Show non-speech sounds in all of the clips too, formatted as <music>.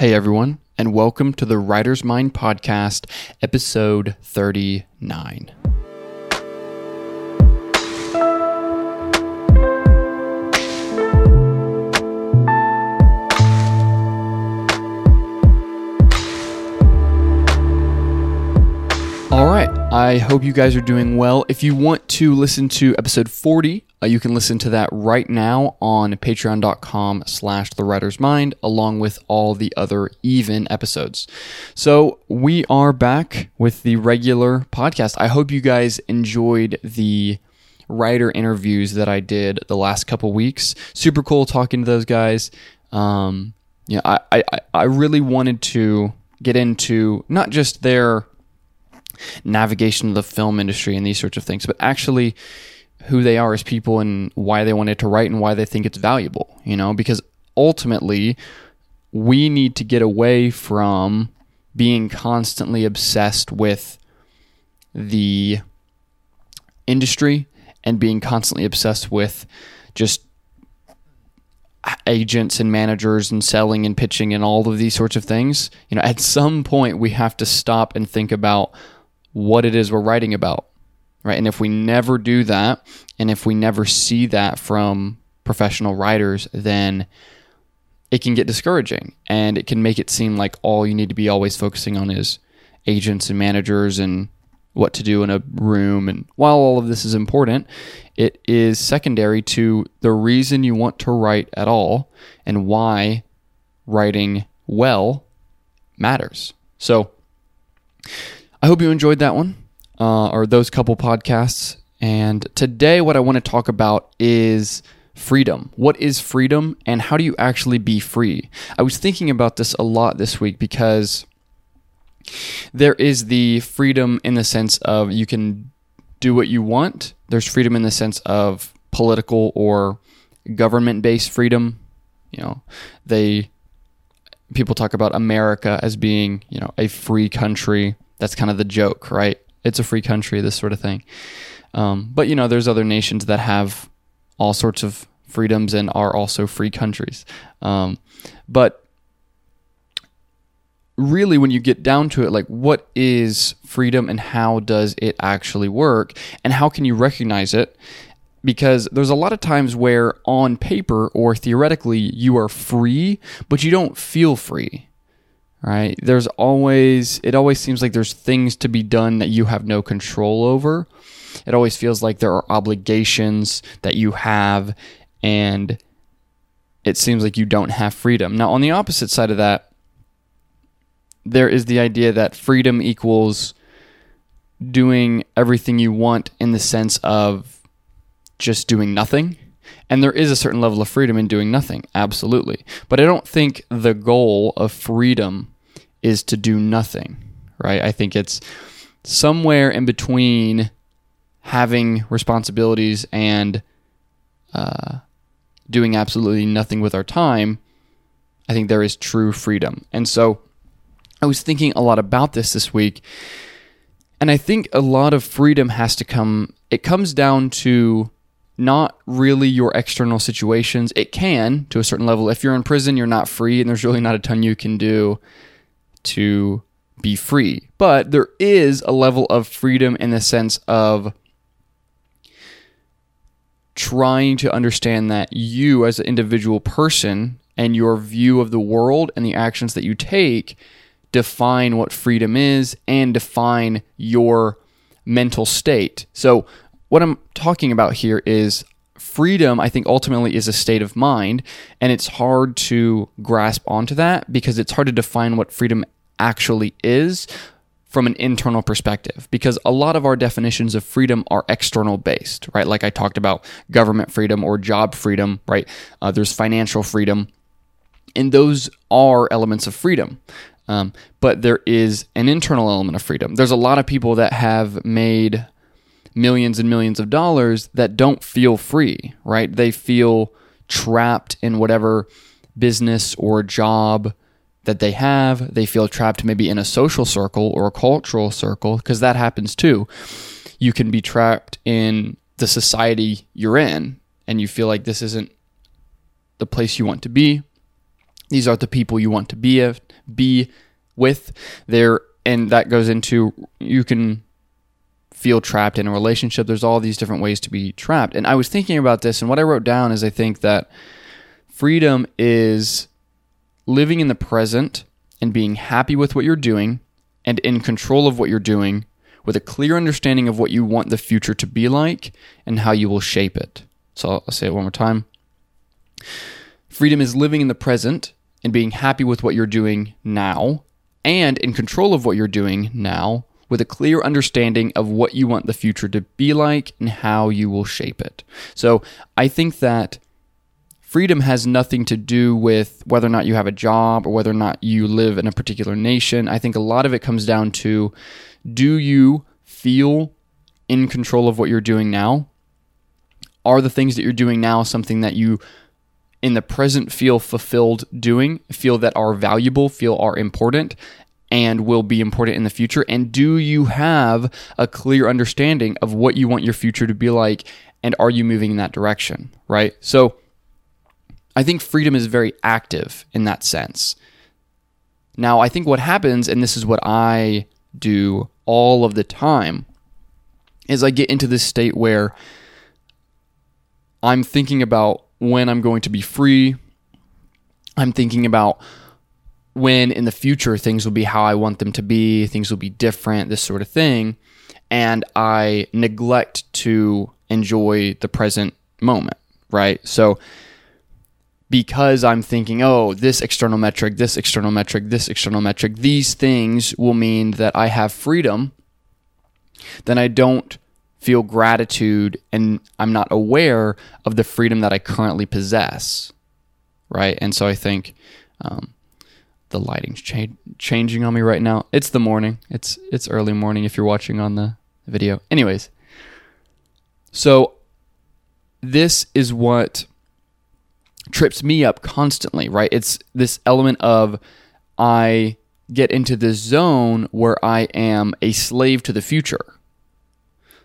Hey, everyone, and welcome to the Writer's Mind Podcast, episode 39. All right. I hope you guys are doing well. If you want to listen to episode 40, uh, you can listen to that right now on patreon.com slash the writer's mind, along with all the other even episodes. So we are back with the regular podcast. I hope you guys enjoyed the writer interviews that I did the last couple weeks. Super cool talking to those guys. Um, yeah, I, I, I really wanted to get into not just their navigation of the film industry and these sorts of things, but actually who they are as people and why they wanted to write and why they think it's valuable, you know, because ultimately we need to get away from being constantly obsessed with the industry and being constantly obsessed with just agents and managers and selling and pitching and all of these sorts of things. You know, at some point we have to stop and think about what it is we're writing about, right? And if we never do that, and if we never see that from professional writers, then it can get discouraging and it can make it seem like all you need to be always focusing on is agents and managers and what to do in a room. And while all of this is important, it is secondary to the reason you want to write at all and why writing well matters. So, I hope you enjoyed that one uh, or those couple podcasts. And today, what I want to talk about is freedom. What is freedom and how do you actually be free? I was thinking about this a lot this week because there is the freedom in the sense of you can do what you want, there's freedom in the sense of political or government based freedom. You know, they people talk about America as being, you know, a free country that's kind of the joke, right? It's a free country, this sort of thing. Um, but you know, there's other nations that have all sorts of freedoms and are also free countries. Um, but really, when you get down to it, like what is freedom and how does it actually work, and how can you recognize it? Because there's a lot of times where on paper or theoretically you are free, but you don't feel free right? There's always, it always seems like there's things to be done that you have no control over. It always feels like there are obligations that you have, and it seems like you don't have freedom. Now, on the opposite side of that, there is the idea that freedom equals doing everything you want in the sense of just doing nothing. And there is a certain level of freedom in doing nothing, absolutely. But I don't think the goal of freedom is to do nothing, right? I think it's somewhere in between having responsibilities and uh, doing absolutely nothing with our time. I think there is true freedom. And so I was thinking a lot about this this week. And I think a lot of freedom has to come, it comes down to not really your external situations. It can to a certain level. If you're in prison, you're not free, and there's really not a ton you can do to be free. But there is a level of freedom in the sense of trying to understand that you, as an individual person, and your view of the world and the actions that you take define what freedom is and define your mental state. So, what I'm talking about here is freedom, I think ultimately is a state of mind, and it's hard to grasp onto that because it's hard to define what freedom actually is from an internal perspective because a lot of our definitions of freedom are external based, right? Like I talked about government freedom or job freedom, right? Uh, there's financial freedom, and those are elements of freedom. Um, but there is an internal element of freedom. There's a lot of people that have made millions and millions of dollars that don't feel free, right? They feel trapped in whatever business or job that they have. They feel trapped maybe in a social circle or a cultural circle because that happens too. You can be trapped in the society you're in and you feel like this isn't the place you want to be These are the people you want to be be with. There and that goes into you can feel trapped in a relationship. There's all these different ways to be trapped. And I was thinking about this and what I wrote down is I think that freedom is living in the present and being happy with what you're doing and in control of what you're doing with a clear understanding of what you want the future to be like and how you will shape it. So I'll say it one more time. Freedom is living in the present and being happy with what you're doing now and in control of what you're doing now with a clear understanding of what you want the future to be like and how you will shape it. So I think that freedom has nothing to do with whether or not you have a job or whether or not you live in a particular nation. I think a lot of it comes down to do you feel in control of what you're doing now? Are the things that you're doing now something that you in the present feel fulfilled doing, feel that are valuable, feel are important, and will be important in the future? And do you have a clear understanding of what you want your future to be like? And are you moving in that direction? Right? So I think freedom is very active in that sense. Now, I think what happens, and this is what I do all of the time, is I get into this state where I'm thinking about when I'm going to be free. I'm thinking about when in the future things will be how I want them to be, things will be different, this sort of thing. And I neglect to enjoy the present moment, right? So, because I'm thinking, oh, this external metric, this external metric, this external metric, these things will mean that I have freedom, then I don't feel gratitude and I'm not aware of the freedom that I currently possess. Right. And so I think um, the lighting's cha- changing on me right now. It's the morning. It's it's early morning if you're watching on the video. Anyways, so this is what trips me up constantly, right? It's this element of I get into this zone where I am a slave to the future.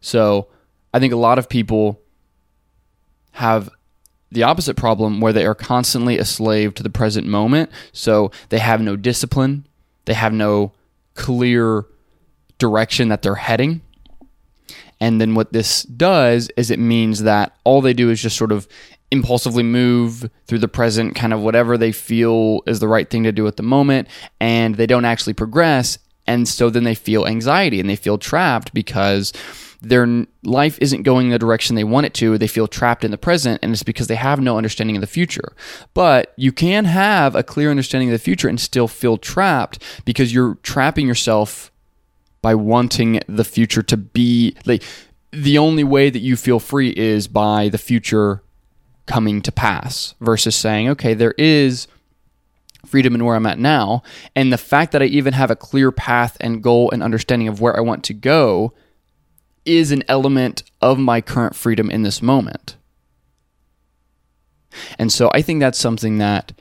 So I think a lot of people have the opposite problem where they are constantly a slave to the present moment. So they have no discipline, they have no clear direction that they're heading. And then what this does is it means that all they do is just sort of impulsively move through the present, kind of whatever they feel is the right thing to do at the moment, and they don't actually progress. And so then they feel anxiety and they feel trapped because their life isn't going the direction they want it to. They feel trapped in the present, and it's because they have no understanding of the future. But you can have a clear understanding of the future and still feel trapped because you're trapping yourself by wanting the future to be like the only way that you feel free is by the future coming to pass versus saying, okay, there is freedom in where I'm at now. And the fact that I even have a clear path and goal and understanding of where I want to go is an element of my current freedom in this moment. And so I think that's something that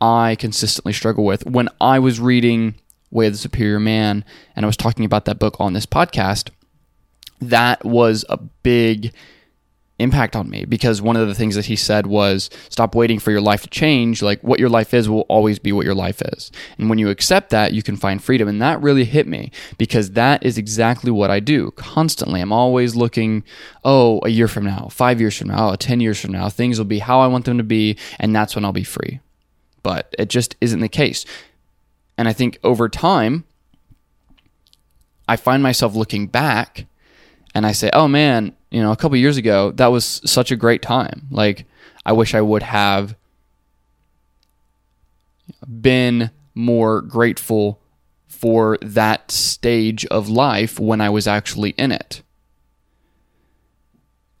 I consistently struggle with. When I was reading Way of the Superior Man and I was talking about that book on this podcast, that was a big impact on me because one of the things that he said was stop waiting for your life to change. Like what your life is will always be what your life is. And when you accept that you can find freedom. And that really hit me because that is exactly what I do constantly. I'm always looking oh a year from now 5 years from now 10 years from now things will be how I want them to be and that's when I'll be free. But it just isn't the case. And I think over time I find myself looking back and I say oh man you know, a couple years ago, that was such a great time. Like, I wish I would have been more grateful for that stage of life when I was actually in it.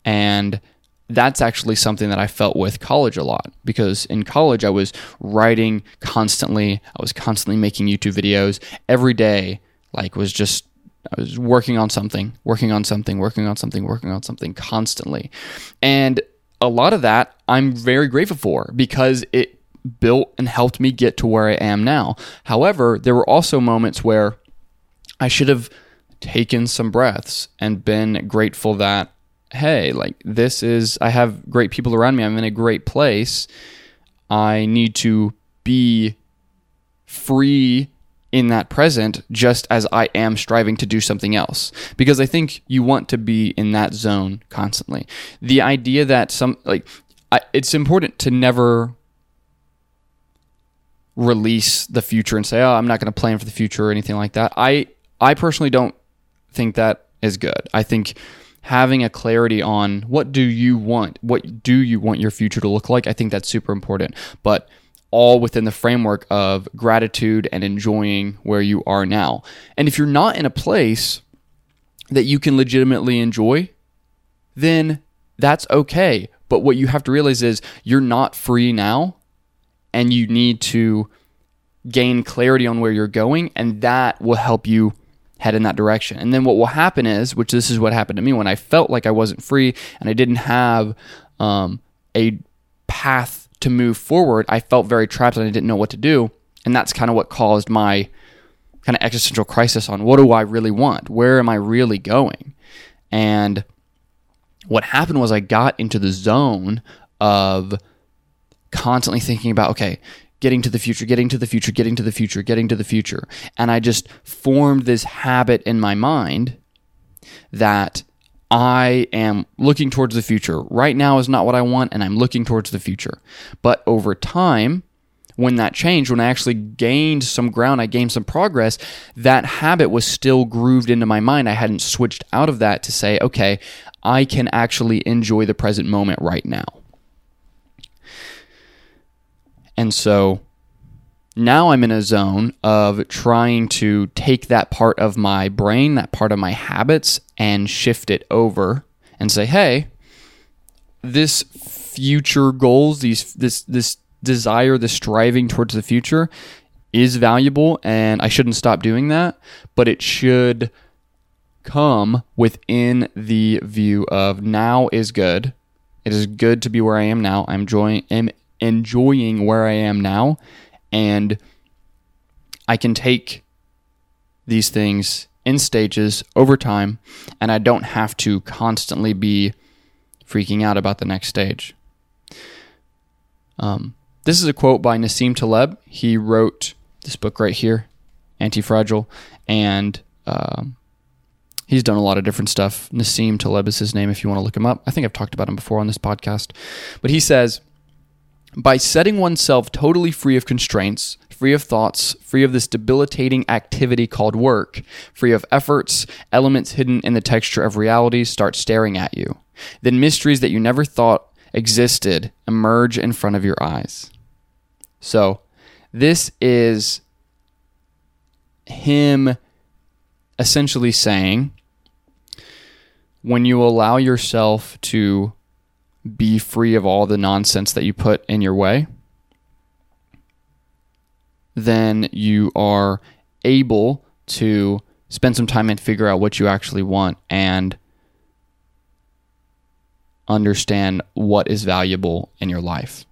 And that's actually something that I felt with college a lot because in college I was writing constantly, I was constantly making YouTube videos every day, like was just I was working on something, working on something, working on something, working on something constantly. And a lot of that I'm very grateful for because it built and helped me get to where I am now. However, there were also moments where I should have taken some breaths and been grateful that, hey, like this is, I have great people around me. I'm in a great place. I need to be free in that present just as I am striving to do something else because I think you want to be in that zone constantly. The idea that some like I, it's important to never release the future and say, "Oh, I'm not going to plan for the future" or anything like that. I I personally don't think that is good. I think having a clarity on what do you want, what do you want your future to look like, I think that's super important. But all within the framework of gratitude and enjoying where you are now. And if you're not in a place that you can legitimately enjoy, then that's okay. But what you have to realize is you're not free now and you need to gain clarity on where you're going and that will help you head in that direction. And then what will happen is, which this is what happened to me when I felt like I wasn't free and I didn't have um, a path to move forward, I felt very trapped and I didn't know what to do. And that's kind of what caused my kind of existential crisis on what do I really want? Where am I really going? And what happened was I got into the zone of constantly thinking about, okay, getting to the future, getting to the future, getting to the future, getting to the future. And I just formed this habit in my mind that I am looking towards the future. Right now is not what I want, and I'm looking towards the future. But over time, when that changed, when I actually gained some ground, I gained some progress, that habit was still grooved into my mind. I hadn't switched out of that to say, okay, I can actually enjoy the present moment right now. And so now I'm in a zone of trying to take that part of my brain, that part of my habits, and shift it over and say, hey, this future goals, these this this desire, this striving towards the future is valuable and I shouldn't stop doing that, but it should come within the view of now is good. It is good to be where I am now. I'm enjoying am enjoying where I am now and I can take these things in stages over time and I don't have to constantly be freaking out about the next stage. Um, this is a quote by Nassim Taleb. He wrote this book right here, Anti Fragile, and um, he's done a lot of different stuff. Nassim Taleb is his name if you want to look him up. I think I've talked about him before on this podcast. But he says, by setting oneself totally free of constraints, free of thoughts, free of this debilitating activity called work, free of efforts, elements hidden in the texture of reality start staring at you. Then mysteries that you never thought existed emerge in front of your eyes. So, this is him essentially saying when you allow yourself to be free of all the nonsense that you put in your way, then you are able to spend some time and figure out what you actually want and understand what is valuable in your life.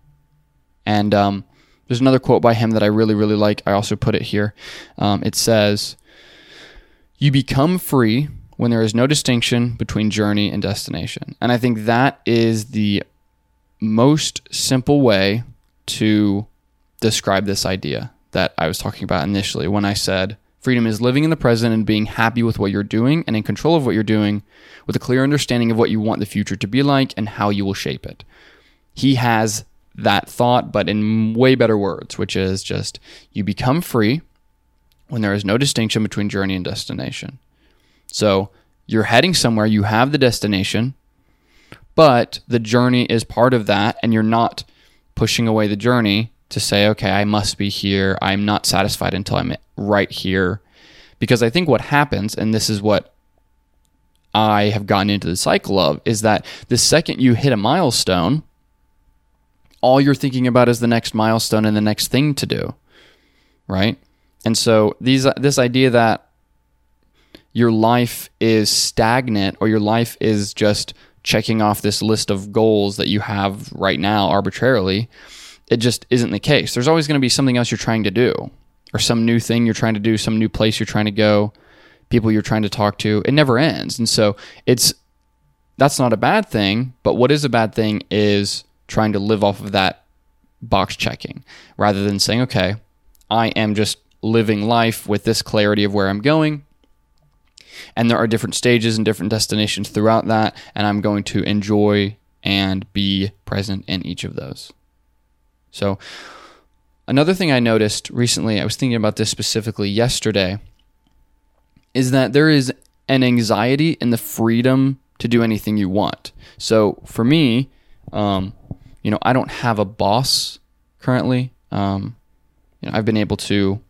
And um, there's another quote by him that I really, really like. I also put it here. Um, it says, You become free when there is no distinction between journey and destination. And I think that is the most simple way to describe this idea that I was talking about initially when I said freedom is living in the present and being happy with what you're doing and in control of what you're doing with a clear understanding of what you want the future to be like and how you will shape it. He has that thought, but in way better words, which is just you become free when there is no distinction between journey and destination. So you're heading somewhere, you have the destination, but the journey is part of that, and you're not pushing away the journey to say, okay, I must be here. I'm not satisfied until I'm right here. Because I think what happens, and this is what I have gotten into the cycle of, is that the second you hit a milestone, all you're thinking about is the next milestone and the next thing to do. Right? And so these this idea that your life is stagnant or your life is just checking off this list of goals that you have right now arbitrarily, it just isn't the case. There's always going to be something else you're trying to do or some new thing you're trying to do, some new place you're trying to go, people you're trying to talk to. It never ends. And so it's that's not a bad thing, but what is a bad thing is trying to live off of that box checking rather than saying, okay, I am just living life with this clarity of where I'm going. And there are different stages and different destinations throughout that. And I'm going to enjoy and be present in each of those. So, another thing I noticed recently, I was thinking about this specifically yesterday, is that there is an anxiety in the freedom to do anything you want. So, for me, um, you know, I don't have a boss currently. Um, you know, I've been able to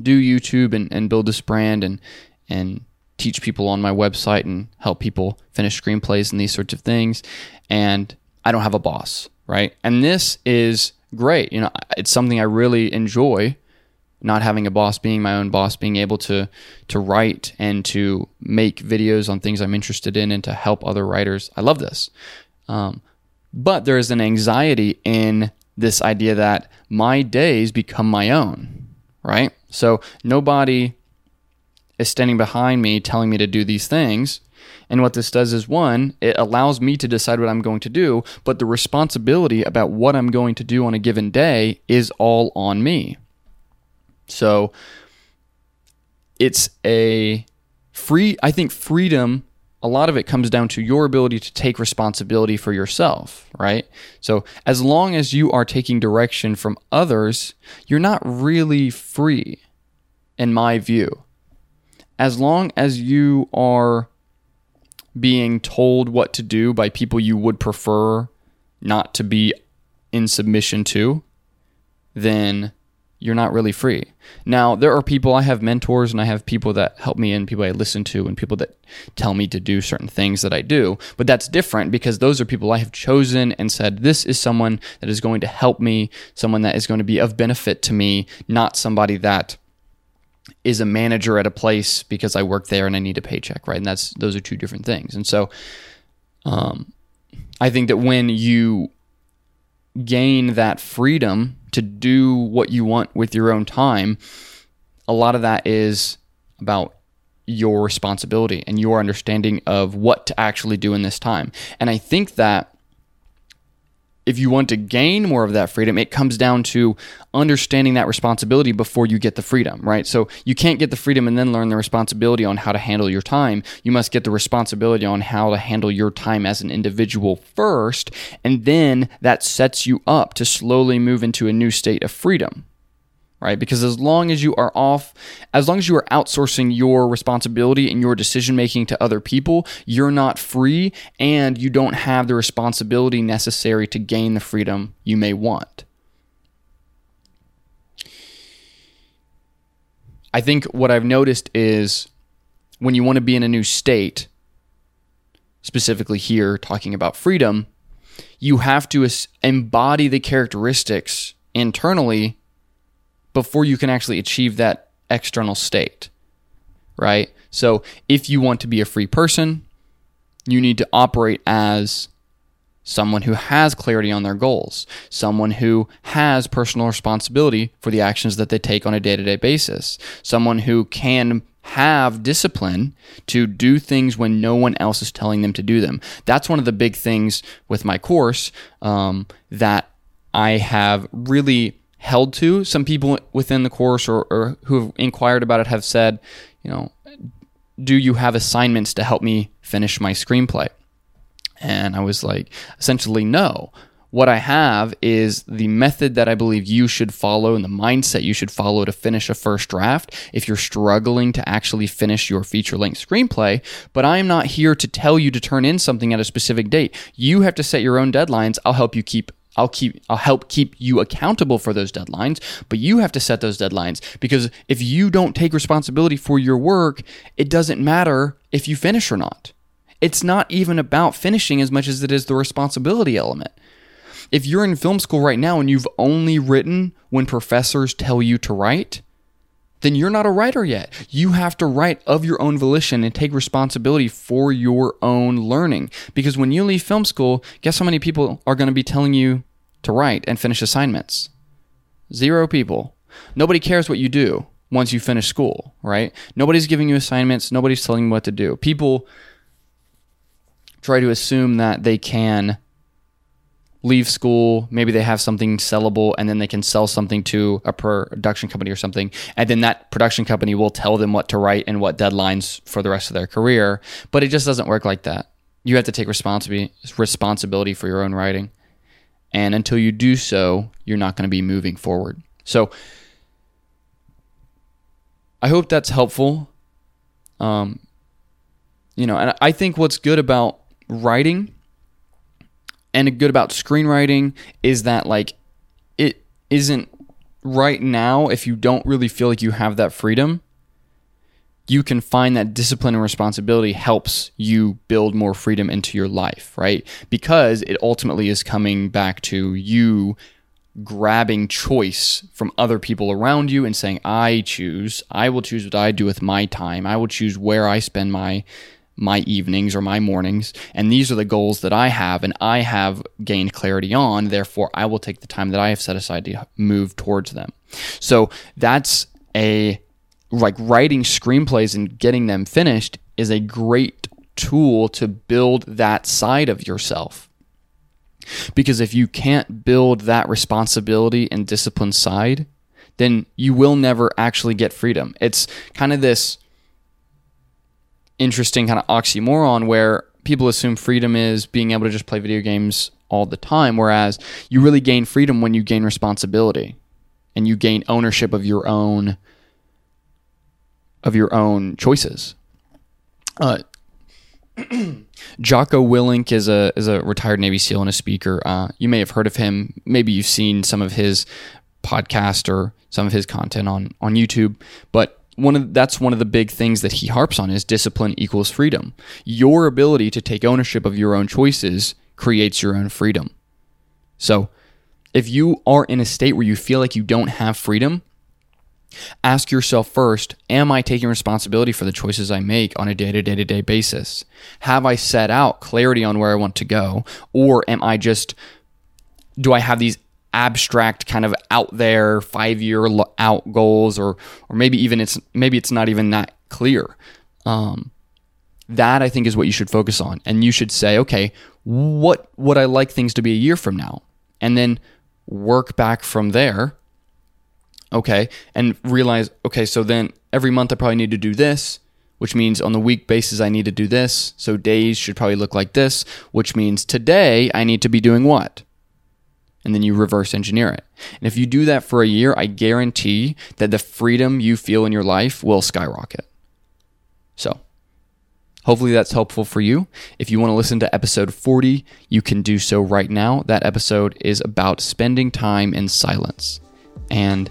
do YouTube and, and build this brand and and teach people on my website and help people finish screenplays and these sorts of things. And I don't have a boss, right? And this is great. You know, it's something I really enjoy not having a boss, being my own boss, being able to to write and to make videos on things I'm interested in and to help other writers. I love this. Um, but there is an anxiety in this idea that my days become my own, right? So nobody is standing behind me telling me to do these things. And what this does is one, it allows me to decide what I'm going to do, but the responsibility about what I'm going to do on a given day is all on me. So it's a free, I think freedom, a lot of it comes down to your ability to take responsibility for yourself, right? So as long as you are taking direction from others, you're not really free, in my view as long as you are being told what to do by people you would prefer not to be in submission to, then you're not really free. Now, there are people, I have mentors and I have people that help me and people I listen to and people that tell me to do certain things that I do. But that's different because those are people I have chosen and said, this is someone that is going to help me, someone that is going to be of benefit to me, not somebody that is a manager at a place because I work there and I need a paycheck, right? And that's those are two different things. And so, um, I think that when you gain that freedom to do what you want with your own time, a lot of that is about your responsibility and your understanding of what to actually do in this time. And I think that if you want to gain more of that freedom, it comes down to understanding that responsibility before you get the freedom, right? So you can't get the freedom and then learn the responsibility on how to handle your time. You must get the responsibility on how to handle your time as an individual first, and then that sets you up to slowly move into a new state of freedom right? Because as long as you are off, as long as you are outsourcing your responsibility and your decision making to other people, you're not free and you don't have the responsibility necessary to gain the freedom you may want. I think what I've noticed is when you want to be in a new state, specifically here talking about freedom, you have to embody the characteristics internally before you can actually achieve that external state, right? So if you want to be a free person, you need to operate as someone who has clarity on their goals, someone who has personal responsibility for the actions that they take on a day to day basis, someone who can have discipline to do things when no one else is telling them to do them. That's one of the big things with my course um, that I have really held to. Some people within the course or, or who have inquired about it have said, you know, do you have assignments to help me finish my screenplay? And I was like, essentially, no. What I have is the method that I believe you should follow and the mindset you should follow to finish a first draft if you're struggling to actually finish your feature length screenplay. But I am not here to tell you to turn in something at a specific date. You have to set your own deadlines. I'll help you keep I'll keep I'll help keep you accountable for those deadlines, but you have to set those deadlines because if you don't take responsibility for your work, it doesn't matter if you finish or not. It's not even about finishing as much as it is the responsibility element. If you're in film school right now and you've only written when professors tell you to write, then you're not a writer yet. You have to write of your own volition and take responsibility for your own learning. Because when you leave film school, guess how many people are going to be telling you to write and finish assignments. Zero people. Nobody cares what you do once you finish school, right? Nobody's giving you assignments. Nobody's telling you what to do. People try to assume that they can leave school, maybe they have something sellable and then they can sell something to a production company or something. And then that production company will tell them what to write and what deadlines for the rest of their career. But it just doesn't work like that. You have to take responsibility responsibility for your own writing. And until you do so, you're not going to be moving forward. So I hope that's helpful. Um, you know, and I think what's good about writing and good about screenwriting is that like it isn't right now if you don't really feel like you have that freedom you can find that discipline and responsibility helps you build more freedom into your life right because it ultimately is coming back to you grabbing choice from other people around you and saying i choose i will choose what i do with my time i will choose where i spend my my evenings or my mornings. And these are the goals that I have and I have gained clarity on. Therefore, I will take the time that I have set aside to move towards them. So that's a like writing screenplays and getting them finished is a great tool to build that side of yourself. Because if you can't build that responsibility and discipline side, then you will never actually get freedom. It's kind of this interesting kind of oxymoron where people assume freedom is being able to just play video games all the time, whereas you really gain freedom when you gain responsibility and you gain ownership of your own of your own choices. Uh, <clears throat> Jocko Willink is a is a retired Navy SEAL and a speaker. Uh, you may have heard of him. Maybe you've seen some of his podcast or some of his content on on YouTube. But one of that's one of the big things that he harps on is discipline equals freedom. Your ability to take ownership of your own choices creates your own freedom. So, if you are in a state where you feel like you don't have freedom, ask yourself first, am I taking responsibility for the choices I make on a day-to-day to day basis? Have I set out clarity on where I want to go? Or am I just do I have these abstract kind of out there five year out goals? Or or maybe even it's maybe it's not even that clear. Um, that i think is what you should focus on. And you should say okay what would i like things to be a year from now? And then work back from there okay and realize okay so then every month i probably need to do this which means on the week basis i need to do this so days should probably look like this which means today i need to be doing what and then you reverse engineer it. And if you do that for a year, I guarantee that the freedom you feel in your life will skyrocket. So, hopefully that's helpful for you. If you want to listen to episode 40, you can do so right now. That episode is about spending time in silence. And